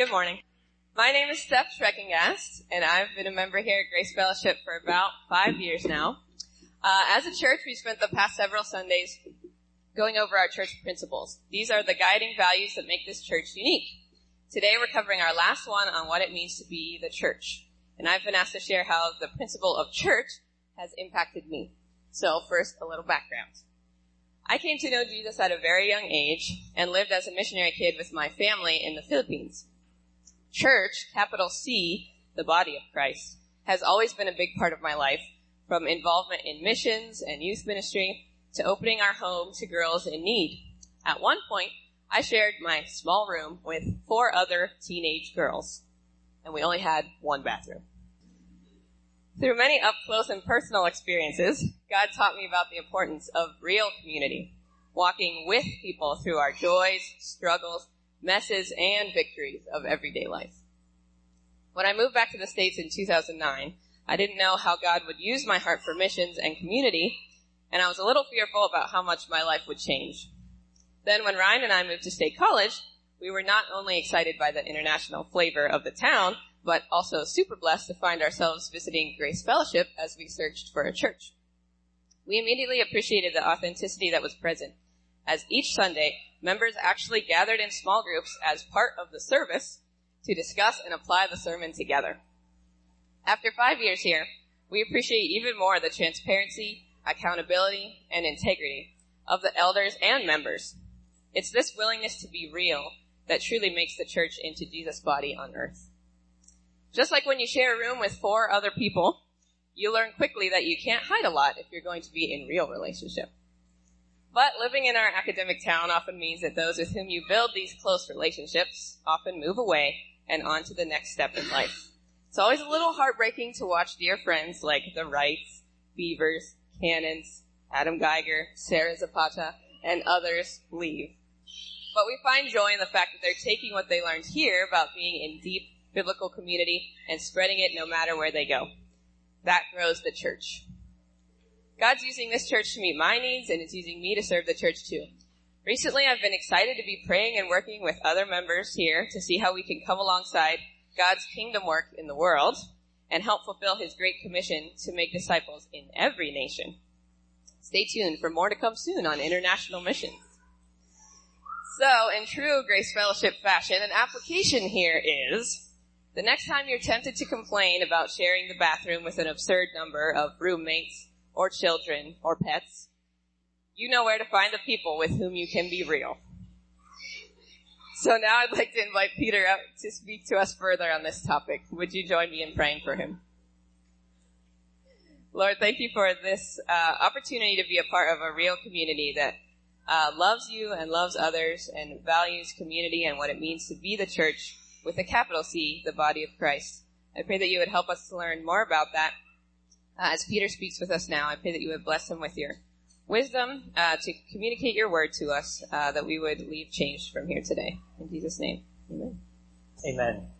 Good morning. My name is Steph Shreckengast, and I've been a member here at Grace Fellowship for about five years now. Uh, as a church, we spent the past several Sundays going over our church principles. These are the guiding values that make this church unique. Today we're covering our last one on what it means to be the church. And I've been asked to share how the principle of church has impacted me. So first, a little background. I came to know Jesus at a very young age and lived as a missionary kid with my family in the Philippines. Church, capital C, the body of Christ, has always been a big part of my life, from involvement in missions and youth ministry to opening our home to girls in need. At one point, I shared my small room with four other teenage girls, and we only had one bathroom. Through many up close and personal experiences, God taught me about the importance of real community, walking with people through our joys, struggles, messes, and victories of everyday life. When I moved back to the States in 2009, I didn't know how God would use my heart for missions and community, and I was a little fearful about how much my life would change. Then when Ryan and I moved to State College, we were not only excited by the international flavor of the town, but also super blessed to find ourselves visiting Grace Fellowship as we searched for a church. We immediately appreciated the authenticity that was present, as each Sunday, members actually gathered in small groups as part of the service to discuss and apply the sermon together. After five years here, we appreciate even more the transparency, accountability, and integrity of the elders and members. It's this willingness to be real that truly makes the church into Jesus' body on earth. Just like when you share a room with four other people, you learn quickly that you can't hide a lot if you're going to be in real relationship. But living in our academic town often means that those with whom you build these close relationships often move away and on to the next step in life. It's always a little heartbreaking to watch dear friends like the Wrights, Beavers, Cannons, Adam Geiger, Sarah Zapata, and others leave. But we find joy in the fact that they're taking what they learned here about being in deep biblical community and spreading it no matter where they go. That grows the church. God's using this church to meet my needs and it's using me to serve the church too. Recently I've been excited to be praying and working with other members here to see how we can come alongside God's kingdom work in the world and help fulfill his great commission to make disciples in every nation. Stay tuned for more to come soon on international missions. So, in true Grace Fellowship fashion, an application here is the next time you're tempted to complain about sharing the bathroom with an absurd number of roommates or children or pets, you know where to find the people with whom you can be real. So now I'd like to invite Peter up to speak to us further on this topic. Would you join me in praying for him? Lord, thank you for this uh, opportunity to be a part of a real community that uh, loves you and loves others and values community and what it means to be the church with a capital C, the body of Christ. I pray that you would help us to learn more about that uh, as Peter speaks with us now. I pray that you would bless him with your wisdom uh, to communicate your word to us, uh, that we would leave changed from here today. In Jesus' name, amen. Amen.